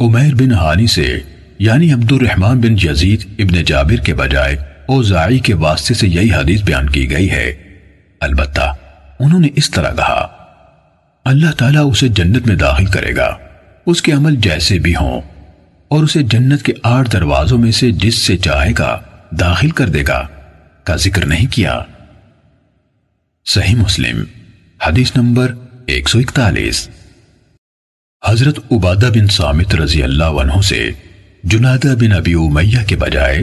عمیر بن ہانی سے یعنی عبد الرحمن بن یزید ابن جابر کے بجائے اوزاعی کے واسطے سے یہی حدیث بیان کی گئی ہے۔ البتہ انہوں نے اس طرح کہا، اللہ تعالیٰ اسے جنت میں داخل کرے گا، اس کے عمل جیسے بھی ہوں، اور اسے جنت کے آٹھ دروازوں میں سے جس سے چاہے گا داخل کر دے گا، کا ذکر نہیں کیا۔ صحیح مسلم، حدیث نمبر ایک سو اکتالیس۔ حضرت عبادہ بن سامت رضی اللہ عنہ سے جنادہ بن ابی امیہ کے بجائے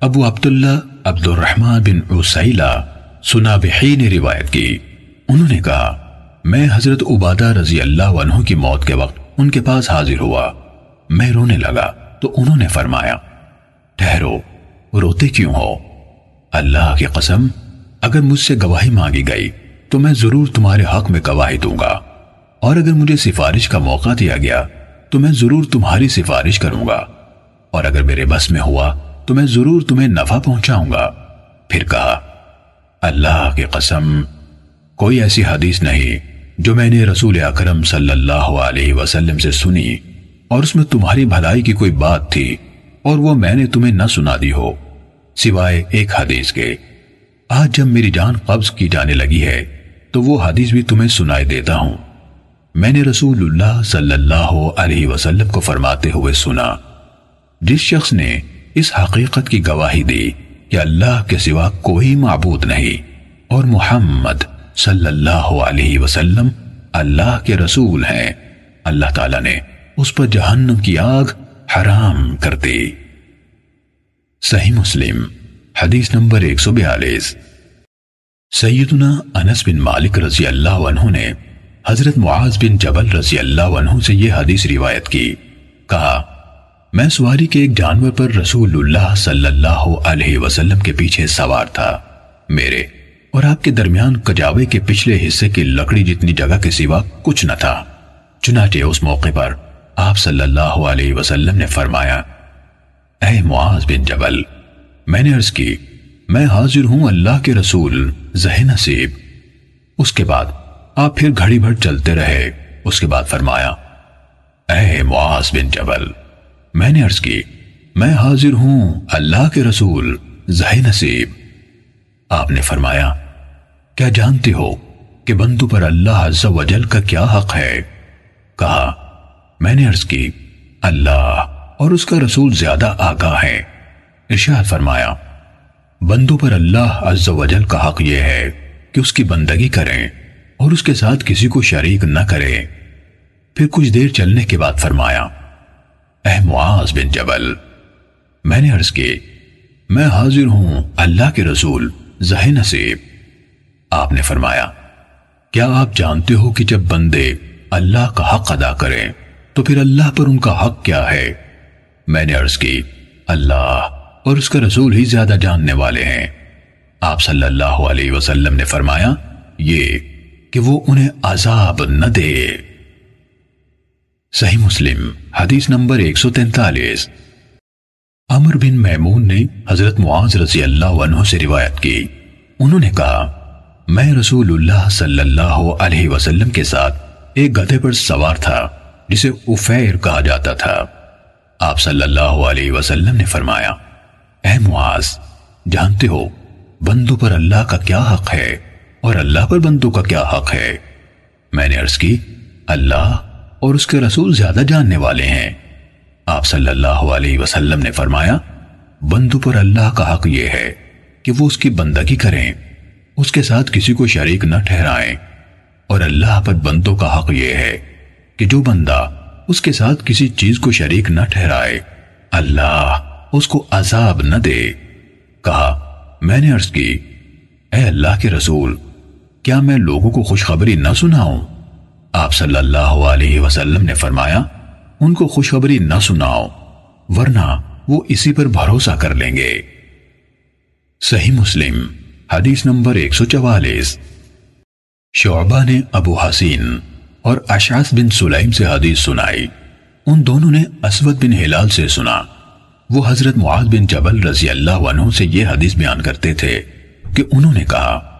ابو عبداللہ عبد الرحمن بن عسیلہ سنابحی نے روایت کی۔ انہوں نے کہا، میں حضرت عبادہ رضی اللہ عنہ کی موت کے وقت ان کے پاس حاضر ہوا۔ میں رونے لگا تو انہوں نے فرمایا، ٹھہرو، روتے کیوں ہو؟ اللہ کی قسم، اگر مجھ سے گواہی مانگی گئی تو میں ضرور تمہارے حق میں گواہی دوں گا۔ اور اگر مجھے سفارش کا موقع دیا گیا، تو میں ضرور تمہاری سفارش کروں گا۔ اور اگر میرے بس میں ہوا، تو میں ضرور تمہیں نفع پہنچاؤں گا۔ پھر کہا، اللہ کی قسم، کوئی ایسی حدیث نہیں جو میں نے رسول اکرم صلی اللہ علیہ وسلم سے سنی اور اس میں تمہاری بھلائی کی کوئی بات تھی اور وہ میں نے تمہیں نہ سنا دی ہو، سوائے ایک حدیث کے۔ آج جب میری جان قبض کی جانے لگی ہے، تو وہ حدیث بھی تمہیں سنائے دیتا ہوں۔ میں نے رسول اللہ صلی اللہ علیہ وسلم کو فرماتے ہوئے سنا، جس شخص نے اس حقیقت کی گواہی دی کہ اللہ کے سوا کوئی معبود نہیں اور محمد صلی اللہ علیہ وسلم اللہ کے رسول ہیں، اللہ تعالیٰ نے اس پر جہنم کی آگ حرام کر دی۔ صحیح مسلم، حدیث نمبر ایک سو بیالیس۔ سیدنا انس بن مالک رضی اللہ عنہ نے حضرت معاذ بن جبل رضی اللہ عنہ سے یہ حدیث روایت کی۔ کہا، میں سواری کے ایک جانور پر رسول اللہ صلی اللہ علیہ وسلم کے پیچھے سوار تھا۔ میرے اور آپ کے درمیان کجاوے کے پچھلے حصے کی لکڑی جتنی جگہ کے سوا کچھ نہ تھا۔ چنانچہ اس موقع پر آپ صلی اللہ علیہ وسلم نے فرمایا، اے معاذ بن جبل، میں نے عرض کی، میں حاضر ہوں اللہ کے رسول زہ نصیب اس کے بعد آپ پھر گھڑی بھر چلتے رہے۔ اس کے بعد فرمایا، اے معاذ بن جبل، میں نے عرض کی، میں حاضر ہوں اللہ کے رسول زہ نصیب۔ آپ نے فرمایا، کیا جانتے ہو کہ بندو پر اللہ عز و جل کا کیا حق ہے؟ کہا، میں نے عرض کی، اللہ اور اس کا رسول زیادہ آگاہ ہے ارشاد فرمایا، بندو پر اللہ عز و جل کا حق یہ ہے کہ اس کی بندگی کریں۔ اور اس کے ساتھ کسی کو شریک نہ کریں پھر کچھ دیر چلنے کے بعد فرمایا، اے معاذ بن جبل، میں نے عرض کی، میں حاضر ہوں اللہ کے رسول زہ نصیب۔ آپ نے فرمایا، کیا آپ جانتے ہو کہ جب بندے اللہ کا حق ادا کریں، تو پھر اللہ پر ان کا حق کیا ہے؟ میں نے عرض کی، اللہ اور اس کا رسول ہی زیادہ جاننے والے ہیں۔ آپ صلی اللہ علیہ وسلم نے فرمایا، یہ کہ وہ انہیں عذاب نہ دے۔ صحیح مسلم، حدیث نمبر ایک سو تینتالیس۔ عمر بن میمون نے حضرت معاذ رضی اللہ عنہ سے روایت کی۔ انہوں نے کہا، میں رسول اللہ صلی اللہ علیہ وسلم کے ساتھ ایک گدھے پر سوار تھا، جسے افیر کہا جاتا تھا۔ آپ صلی اللہ علیہ وسلم نے فرمایا، اے معاذ، جانتے ہو بندو پر اللہ کا کیا حق ہے؟ اور اللہ پر بندو کا کیا حق ہے؟ میں نے عرض کی، اللہ اور اس کے رسول زیادہ جاننے والے ہیں۔ آپ صلی اللہ علیہ وسلم نے فرمایا بندو پر اللہ کا حق یہ ہے کہ وہ اس کی بندگی کریں، اس کے ساتھ کسی کو شریک نہ ٹھہرائیں۔ اور اللہ پر بندوں کا حق یہ ہے کہ جو بندہ اس کے ساتھ کسی چیز کو شریک نہ ٹھہرائے، اللہ اس کو عذاب نہ دے۔ کہا، میں نے عرض کی، اے اللہ کے رسول کیا میں لوگوں کو خوشخبری نہ سناؤں؟ آپ صلی اللہ علیہ وسلم نے فرمایا، ان کو خوشخبری نہ سناؤ، ورنہ وہ اسی پر بھروسہ کر لیں گے۔ صحیح مسلم، حدیث نمبر ایک سو چوالیس۔ شعبہ نے ابو حسین اور اشعث بن سلیم سے حدیث سنائی۔ ان دونوں نے اسود بن ہلال سے سنا۔ وہ حضرت معاذ بن جبل رضی اللہ عنہ سے یہ حدیث بیان کرتے تھے کہ انہوں نے کہا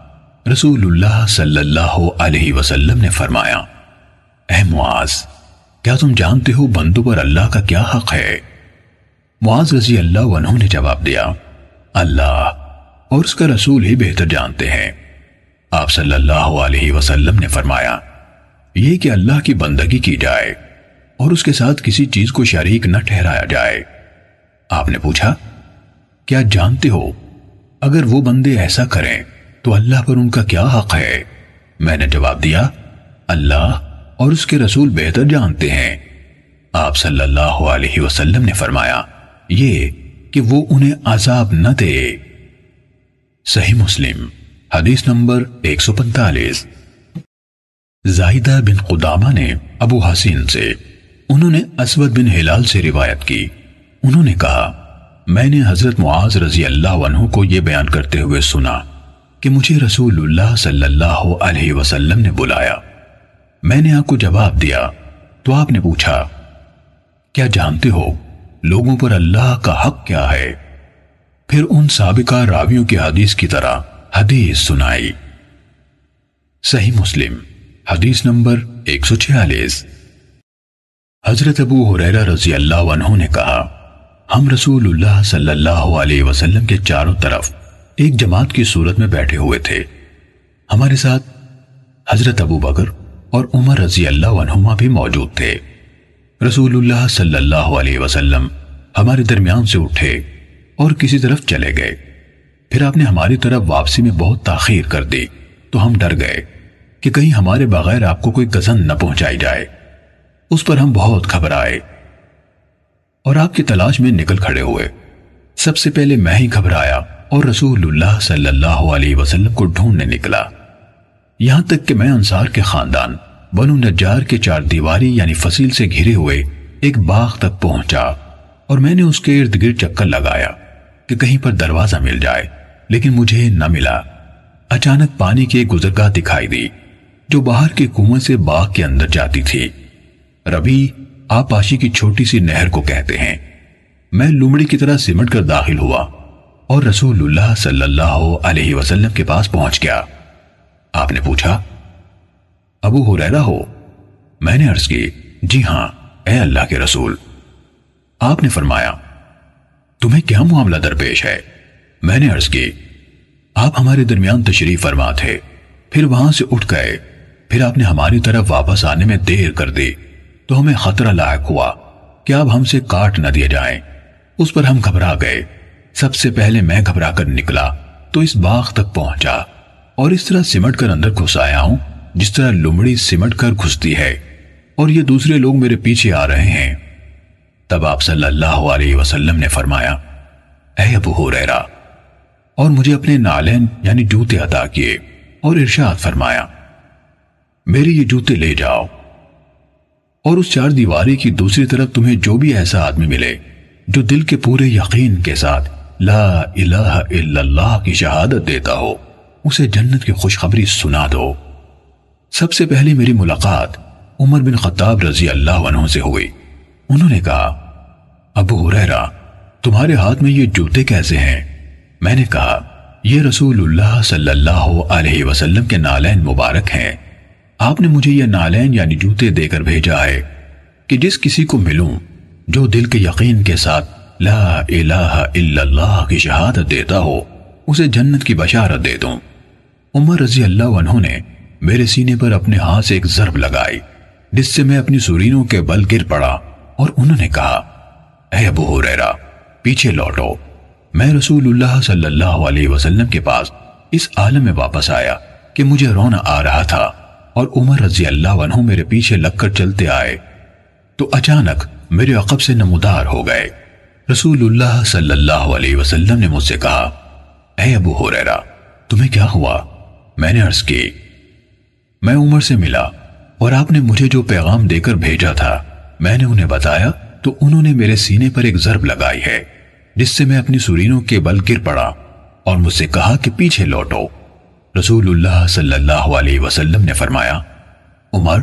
رسول اللہ صلی اللہ علیہ وسلم نے فرمایا، اے معاذ، کیا تم جانتے ہو بندوں پر اللہ کا کیا حق ہے؟ معاذ رضی اللہ عنہ نے جواب دیا، اللہ اور اس کا رسول ہی بہتر جانتے ہیں۔ آپ صلی اللہ علیہ وسلم نے فرمایا، یہ کہ اللہ کی بندگی کی جائے اور اس کے ساتھ کسی چیز کو شریک نہ ٹھہرایا جائے۔ آپ نے پوچھا، کیا جانتے ہو اگر وہ بندے ایسا کریں تو اللہ پر ان کا کیا حق ہے؟ میں نے جواب دیا، اللہ اور اس کے رسول بہتر جانتے ہیں۔ آپ صلی اللہ علیہ وسلم نے فرمایا، یہ کہ وہ انہیں عذاب نہ دے۔ صحیح مسلم، حدیث نمبر 145 زائدہ بن قدامہ نے ابو حسین سے، انہوں نے اسود بن ہلال سے روایت کی۔ انہوں نے کہا، میں نے حضرت معاذ رضی اللہ عنہ کو یہ بیان کرتے ہوئے سنا۔ کہ مجھے رسول اللہ صلی اللہ علیہ وسلم نے بلایا۔ میں نے آپ کو جواب دیا، تو آپ نے پوچھا، کیا جانتے ہو لوگوں پر اللہ کا حق کیا ہے؟ پھر ان سابقہ راویوں کی حدیث کی طرح حدیث سنائی۔ صحیح مسلم، حدیث نمبر 146 حضرت ابو حریرہ رضی اللہ عنہ نے کہا، ہم رسول اللہ صلی اللہ علیہ وسلم کے چاروں طرف ایک جماعت کی صورت میں بیٹھے ہوئے تھے۔ ہمارے ساتھ حضرت ابو بکر اور عمر رضی اللہ عنہما بھی موجود تھے۔ رسول اللہ صلی اللہ علیہ وسلم ہمارے درمیان سے اٹھے اور کسی طرف چلے گئے۔ پھر آپ نے ہماری طرف واپسی میں بہت تاخیر کر دی تو ہم ڈر گئے کہ کہیں ہمارے بغیر آپ کو کوئی گزن نہ پہنچائی جائے۔ اس پر ہم بہت گھبرائے اور آپ کی تلاش میں نکل کھڑے ہوئے۔ سب سے پہلے میں ہی گھبرایا۔ اور رسول اللہ صلی اللہ علیہ وسلم کو ڈھونڈنے نکلا۔ یہاں تک کہ میں انصار کے خاندان، بنو نجار کے چار دیواری یعنی فصیل سے گھرے ہوئے ایک باغ تک پہنچا اور میں نے اس کے ارد گرد چکر لگایا کہ کہیں پر دروازہ مل جائے، لیکن مجھے نہ ملا۔ اچانک پانی کی ایک گزرگاہ دکھائی دی، جو باہر کے کنویں سے باغ کے اندر جاتی تھی۔ ربی آپاشی کی چھوٹی سی نہر کو کہتے ہیں۔ میں لمڑی کی طرح سمٹ کر داخل ہوا۔ اور رسول اللہ صلی اللہ علیہ وسلم کے پاس پہنچ گیا۔ آپ نے پوچھا، ابو حریرہ ہو؟ میں نے عرض کی جی ہاں اے اللہ کے رسول۔ آپ نے فرمایا، تمہیں کیا معاملہ درپیش ہے؟ میں نے عرض کی، آپ ہمارے درمیان تشریف فرما تھے، پھر وہاں سے اٹھ گئے۔ پھر آپ نے ہماری طرف واپس آنے میں دیر کر دی، تو ہمیں خطرہ لاحق ہوا۔ کہ آپ ہم سے کاٹ نہ دیے جائیں؟ اس پر ہم گھبرا گئے۔ سب سے پہلے میں گھبرا کر نکلا تو اس باغ تک پہنچا اور اس طرح سمٹ کر اندر گھس آیا ہوں، جس طرح لمڑی سمٹ کر گھستی ہے اور یہ دوسرے لوگ میرے پیچھے آ رہے ہیں۔ تب آپ صلی اللہ علیہ وسلم نے فرمایا، اے ابو حریرہ اور مجھے اپنے نالین یعنی جوتے عطا کیے اور ارشاد فرمایا، میرے یہ جوتے لے جاؤ۔ اور اس چار دیواری کی دوسری طرف تمہیں جو بھی ایسا آدمی ملے، جو دل کے پورے یقین کے ساتھ لا الہ الا اللہ کی شہادت دیتا ہو۔ اسے جنت کی خوشخبری سنا دو۔ سب سے پہلی میری ملاقات عمر بن خطاب رضی اللہ عنہ سے ہوئی۔ انہوں نے کہا، ابو حریرہ تمہارے ہاتھ میں یہ جوتے کیسے ہیں؟ میں نے کہا، یہ رسول اللہ صلی اللہ علیہ وسلم کے نالین مبارک ہیں۔ آپ نے مجھے یہ نالین یعنی جوتے دے کر بھیجا ہے کہ جس کسی کو ملوں، جو دل کے یقین کے ساتھ لا الہ الا اللہ کی شہادت دیتا ہو، اسے جنت کی بشارت دے دوں۔ عمر رضی اللہ عنہ نے میرے سینے پر اپنے ہاتھ سے ایک ضرب لگائی، جس سے میں اپنی سورینوں کے بل گر پڑا اور انہوں نے کہا، اے ابو حریرہ پیچھے لوٹو۔ میں رسول اللہ صلی اللہ علیہ وسلم کے پاس اس عالم میں واپس آیا کہ مجھے رونا آ رہا تھا اور عمر رضی اللہ عنہ میرے پیچھے لگ کر چلتے آئے۔ تو اچانک میرے عقب سے نمودار ہو گئے۔ رسول اللہ صلی اللہ علیہ وسلم نے مجھ سے کہا، اے ابو حریرہ تمہیں کیا ہوا؟ میں نے عرض کی، میں عمر سے ملا اور آپ نے مجھے جو پیغام دے کر بھیجا تھا، میں نے انہیں بتایا تو انہوں نے میرے سینے پر ایک ضرب لگائی ہے، جس سے میں اپنی سورینوں کے بل گر پڑا اور مجھ سے کہا کہ پیچھے لوٹو. رسول اللہ صلی اللہ علیہ وسلم نے فرمایا، عمر،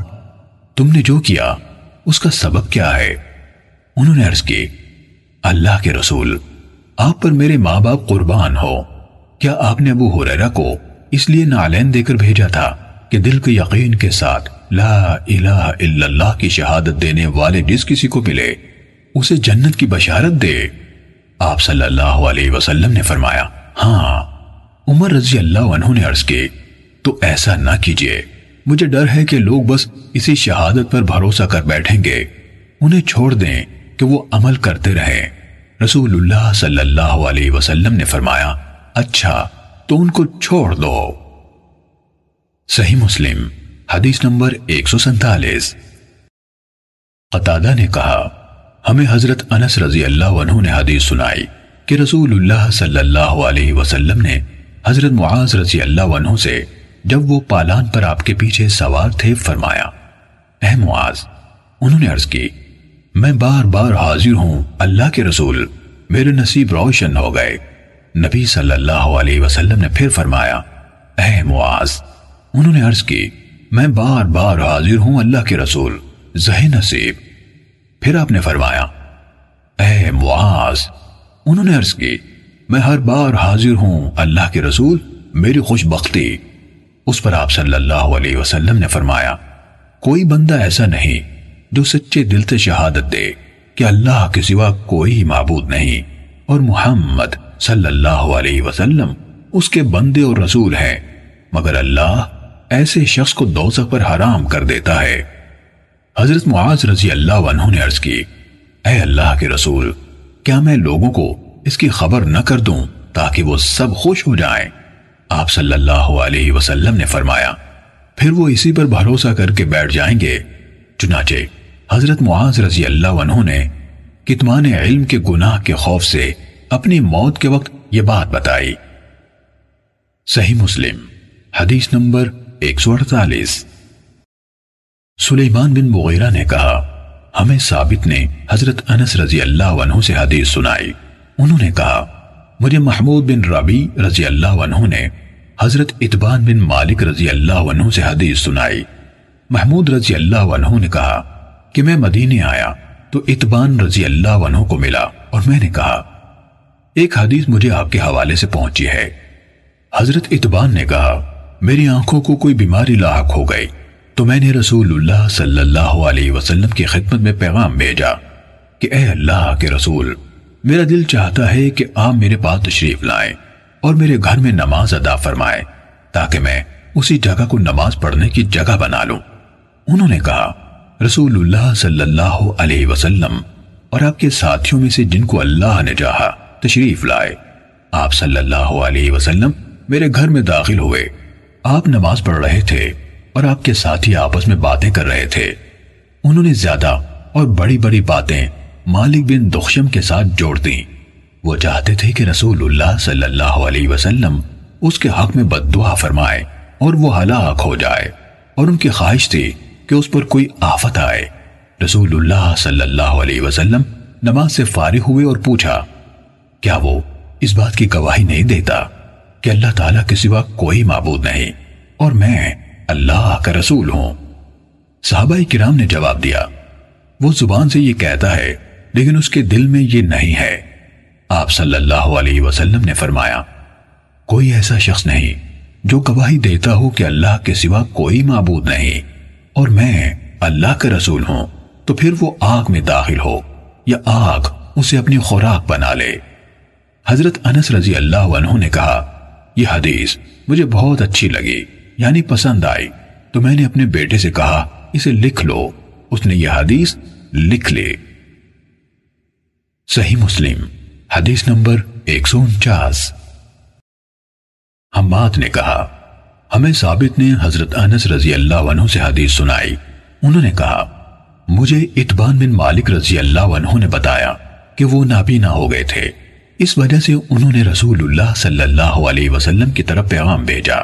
تم نے جو کیا، اس کا سبب کیا ہے؟ انہوں نے عرض کی اللہ کے رسول، آپ پر میرے ماں باپ قربان ہو۔ کیا آپ نے ابو حریرہ کو اس لیے نالین دے کر بھیجا تھا کہ دل کے یقین کے ساتھ لا الہ الا اللہ کی شہادت دینے والے جس کسی کو ملے، اسے جنت کی بشارت دے؟ آپ صلی اللہ علیہ وسلم نے فرمایا ہاں عمر رضی اللہ عنہ نے عرض کی، تو ایسا نہ کیجیے۔ مجھے ڈر ہے کہ لوگ بس اسی شہادت پر بھروسہ کر بیٹھیں گے۔ انہیں چھوڑ دیں۔ کہ وہ عمل کرتے رہیں رسول اللہ صلی اللہ علیہ وسلم نے فرمایا اچھا تو ان کو چھوڑ دو۔ صحیح مسلم، حدیث نمبر ایک سو سنتالیس قطادہ نے کہا، ہمیں حضرت انس رضی اللہ عنہ نے حدیث سنائی کہ رسول اللہ صلی اللہ علیہ وسلم نے حضرت معاذ رضی اللہ عنہ سے جب وہ پالان پر آپ کے پیچھے سوار تھے فرمایا، اے معاذ، انہوں نے عرض کی میں بار بار حاضر ہوں اللہ کے رسول، میرے نصیب روشن ہو گئے۔ نبی صلی اللہ علیہ وسلم نے پھر فرمایا، اے معاذ، انہوں نے عرض کی، میں بار بار حاضر ہوں اللہ کے رسول زہ نصیب۔ پھر آپ نے فرمایا، اے معاذ، انہوں نے عرض کی، میں ہر بار حاضر ہوں اللہ کے رسول، میری خوش بختی۔ اس پر آپ صلی اللہ علیہ وسلم نے فرمایا، کوئی بندہ ایسا نہیں۔ جو سچے دل سے شہادت دے کہ اللہ کے سوا کوئی معبود نہیں۔ اور محمد صلی اللہ علیہ وسلم اس کے بندے اور رسول ہیں۔ مگر اللہ ایسے شخص کو دوزخ پر حرام کر دیتا ہے۔ حضرت معاذ رضی اللہ عنہ نے عرض کی، اے اللہ کے رسول، کیا میں لوگوں کو اس کی خبر نہ کر دوں تاکہ وہ سب خوش ہو جائیں؟ آپ صلی اللہ علیہ وسلم نے فرمایا، پھر وہ اسی پر بھروسہ کر کے بیٹھ جائیں گے۔ چنانچہ حضرت معاذ رضی اللہ عنہ نے کتمان علم کے گناہ کے خوف سے اپنی موت کے وقت یہ بات بتائی۔ صحیح مسلم، حدیث نمبر ایک سو اڑتالیس۔ سلیمان بن مغیرہ نے کہا، ہمیں ثابت نے حضرت انس رضی اللہ عنہ سے حدیث سنائی۔ انہوں نے کہا، مجھے محمود بن ربی رضی اللہ عنہ نے حضرت اتبان بن مالک رضی اللہ عنہ سے حدیث سنائی۔ محمود رضی اللہ عنہ نے کہا کہ میں مدینے آیا تو اتبان رضی اللہ عنہ کو ملا اور میں نے کہا، ایک حدیث مجھے آپ کے حوالے سے پہنچی ہے۔ حضرت اتبان نے کہا، میری آنکھوں کو کوئی بیماری لاحق ہو گئی، تو میں نے رسول اللہ صلی اللہ علیہ وسلم کی خدمت میں پیغام بھیجا کہ اے اللہ کے رسول، میرا دل چاہتا ہے کہ آپ میرے پاس تشریف لائیں اور میرے گھر میں نماز ادا فرمائیں تاکہ میں اسی جگہ کو نماز پڑھنے کی جگہ بنا لوں۔ انہوں نے کہا رسول اللہ صلی اللہ علیہ وسلم اور آپ کے ساتھیوں میں سے جن کو اللہ نے چاہا تشریف لائے۔ آپ صلی اللہ علیہ وسلم میرے گھر میں داخل ہوئے۔ آپ نماز پڑھ رہے تھے اور آپ کے ساتھی آپس میں باتیں کر رہے تھے۔ انہوں نے زیادہ اور بڑی بڑی باتیں مالک بن دخشم کے ساتھ جوڑ دیں۔ وہ چاہتے تھے کہ رسول اللہ صلی اللہ علیہ وسلم اس کے حق میں بد دعا فرمائے اور وہ ہلاک ہو جائے اور ان کی خواہش تھی کہ اس پر کوئی آفت آئے۔ رسول اللہ صلی اللہ علیہ وسلم نماز سے فارغ ہوئے اور پوچھا، کیا وہ اس بات کی گواہی نہیں دیتا کہ اللہ تعالیٰ کے سوا کوئی معبود نہیں اور میں اللہ کا رسول ہوں؟ صحابہ کرام نے جواب دیا، وہ زبان سے یہ کہتا ہے، لیکن اس کے دل میں یہ نہیں ہے۔ آپ صلی اللہ علیہ وسلم نے فرمایا، کوئی ایسا شخص نہیں جو گواہی دیتا ہو کہ اللہ کے سوا کوئی معبود نہیں۔ اور میں اللہ کا رسول ہوں، تو پھر وہ آگ میں داخل ہو یا آگ اسے اپنی خوراک بنا لے۔ حضرت انس رضی اللہ عنہ نے کہا، یہ حدیث مجھے بہت اچھی لگی یعنی پسند آئی۔ تو میں نے اپنے بیٹے سے کہا، اسے لکھ لو۔ اس نے یہ حدیث لکھ لی۔ صحیح مسلم، حدیث نمبر ایک سو انچاس۔ حماد نے کہا ہمیں ثابت نے حضرت انس رضی اللہ عنہ سے حدیث سنائی۔ انہوں نے کہا، مجھے اتبان بن مالک رضی اللہ عنہ نے بتایا کہ وہ نابینا ہو گئے تھے۔ اس وجہ سے انہوں نے رسول اللہ صلی اللہ علیہ وسلم کی طرف پیغام بھیجا۔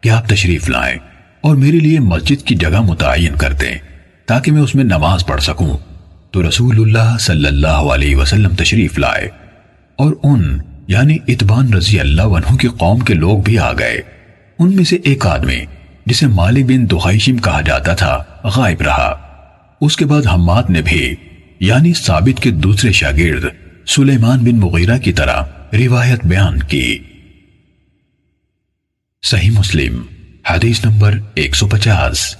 کہ آپ تشریف لائیں اور میرے لیے مسجد کی جگہ متعین کر دیں تاکہ میں اس میں نماز پڑھ سکوں۔ تو رسول اللہ صلی اللہ علیہ وسلم تشریف لائے اور ان یعنی اتبان رضی اللہ عنہ کی قوم کے لوگ بھی آ گئے۔ ان میں سے ایک آدمی جسے مالک بن دخیشم کہا جاتا تھا، غائب رہا۔ اس کے بعد حماد نے بھی یعنی ثابت کے دوسرے شاگرد سلیمان بن مغیرہ کی طرح روایت بیان کی۔ صحیح مسلم، حدیث نمبر ایک سو پچاس۔